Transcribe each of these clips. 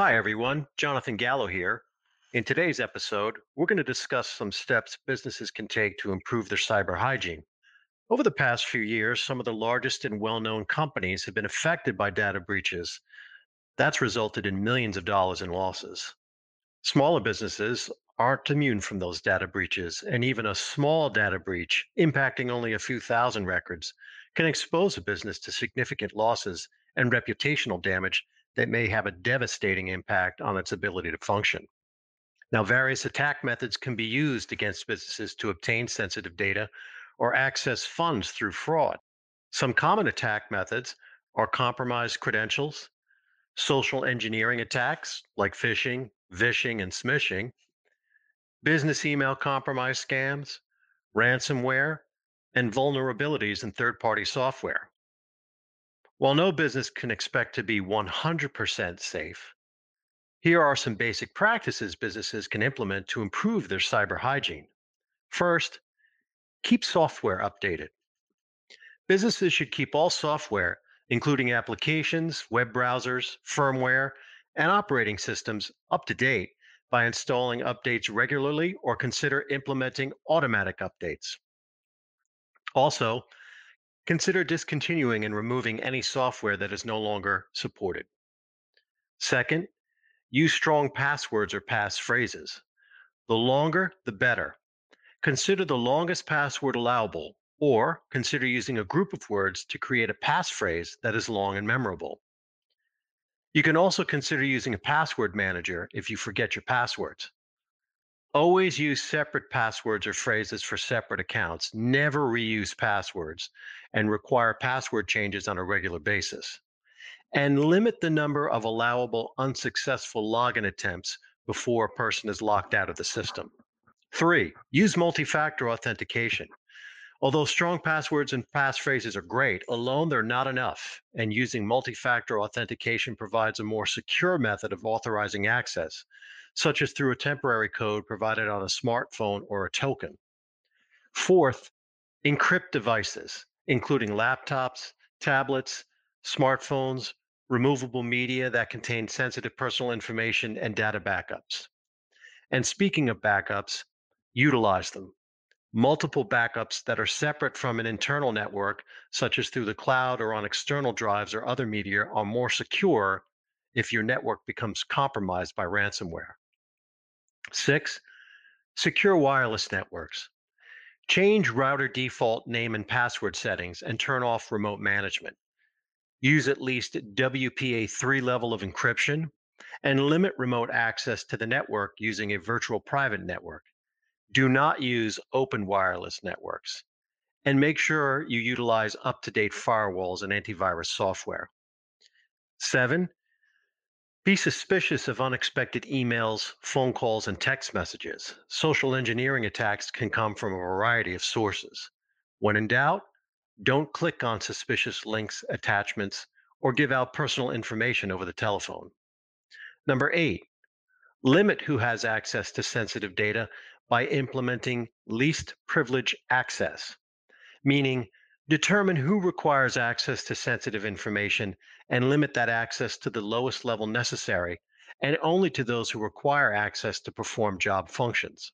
Hi, everyone. Jonathan Gallo here. In today's episode, we're going to discuss some steps businesses can take to improve their cyber hygiene. Over the past few years, some of the largest and well known companies have been affected by data breaches. That's resulted in millions of dollars in losses. Smaller businesses aren't immune from those data breaches, and even a small data breach, impacting only a few thousand records, can expose a business to significant losses and reputational damage that may have a devastating impact on its ability to function. Now, various attack methods can be used against businesses to obtain sensitive data or access funds through fraud. Some common attack methods are compromised credentials, social engineering attacks like phishing, vishing, and smishing, business email compromise scams, ransomware, and vulnerabilities in third party software. While no business can expect to be 100% safe, here are some basic practices businesses can implement to improve their cyber hygiene. First, keep software updated. Businesses should keep all software, including applications, web browsers, firmware, and operating systems, up to date by installing updates regularly or consider implementing automatic updates. Also, consider discontinuing and removing any software that is no longer supported. Second, use strong passwords or passphrases. The longer, the better. Consider the longest password allowable, or consider using a group of words to create a passphrase that is long and memorable. You can also consider using a password manager if you forget your passwords. Always use separate passwords or phrases for separate accounts. Never reuse passwords and require password changes on a regular basis. And limit the number of allowable unsuccessful login attempts before a person is locked out of the system. Three, use multi factor authentication. Although strong passwords and passphrases are great, alone they're not enough, and using multi factor authentication provides a more secure method of authorizing access such as through a temporary code provided on a smartphone or a token. Fourth, encrypt devices, including laptops, tablets, smartphones, removable media that contain sensitive personal information, and data backups. And speaking of backups, utilize them. Multiple backups that are separate from an internal network, such as through the cloud or on external drives or other media, are more secure if your network becomes compromised by ransomware. Six, secure wireless networks. Change router default name and password settings and turn off remote management. Use at least WPA3 level of encryption and limit remote access to the network using a virtual private network. Do not use open wireless networks. And make sure you utilize up to date firewalls and antivirus software. Seven, be suspicious of unexpected emails, phone calls, and text messages. Social engineering attacks can come from a variety of sources. When in doubt, don't click on suspicious links, attachments, or give out personal information over the telephone. Number eight, limit who has access to sensitive data by implementing least privilege access, meaning Determine who requires access to sensitive information and limit that access to the lowest level necessary and only to those who require access to perform job functions.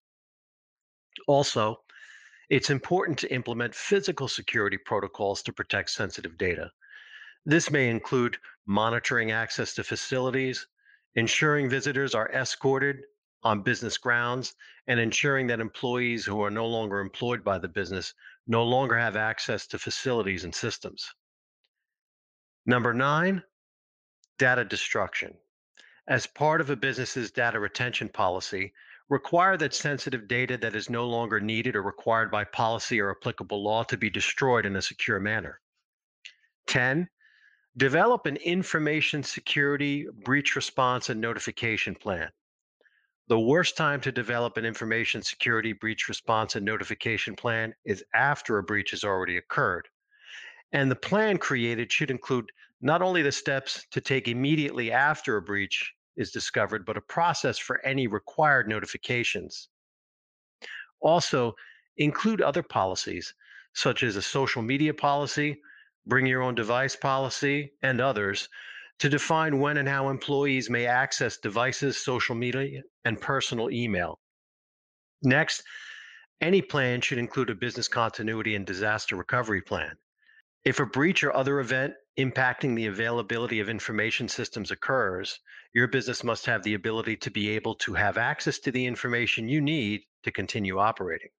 Also, it's important to implement physical security protocols to protect sensitive data. This may include monitoring access to facilities, ensuring visitors are escorted on business grounds, and ensuring that employees who are no longer employed by the business no longer have access to facilities and systems. Number nine, data destruction. As part of a business's data retention policy, require that sensitive data that is no longer needed or required by policy or applicable law to be destroyed in a secure manner. 10. Develop an information security breach response and notification plan. The worst time to develop an information security breach response and notification plan is after a breach has already occurred. And the plan created should include not only the steps to take immediately after a breach is discovered, but a process for any required notifications. Also, include other policies, such as a social media policy, bring your own device policy, and others to define when and how employees may access devices, social media, and personal email. Next, any plan should include a business continuity and disaster recovery plan. If a breach or other event impacting the availability of information systems occurs, your business must have the ability to be able to have access to the information you need to continue operating.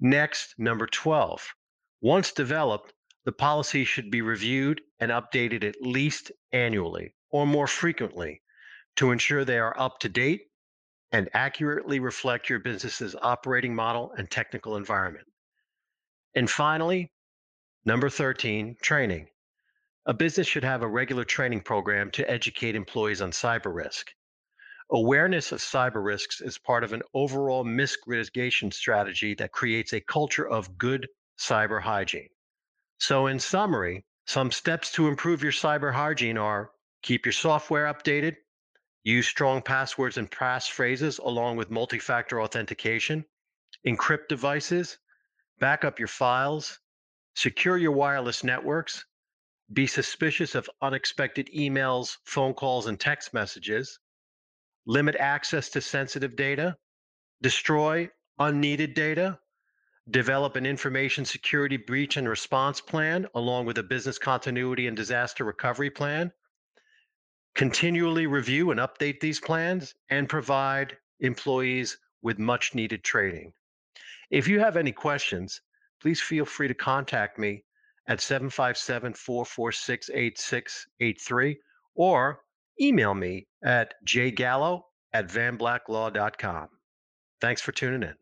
Next, number 12. Once developed, the policy should be reviewed and updated at least annually or more frequently to ensure they are up to date and accurately reflect your business's operating model and technical environment. And finally, number 13, training. A business should have a regular training program to educate employees on cyber risk. Awareness of cyber risks is part of an overall risk mitigation strategy that creates a culture of good cyber hygiene. So, in summary, some steps to improve your cyber hygiene are keep your software updated, Use strong passwords and passphrases along with multi factor authentication. Encrypt devices. Back up your files. Secure your wireless networks. Be suspicious of unexpected emails, phone calls, and text messages. Limit access to sensitive data. Destroy unneeded data. Develop an information security breach and response plan along with a business continuity and disaster recovery plan continually review and update these plans and provide employees with much needed training. If you have any questions, please feel free to contact me at 757 446 8683 or email me at jgallo at vanblacklaw.com. Thanks for tuning in.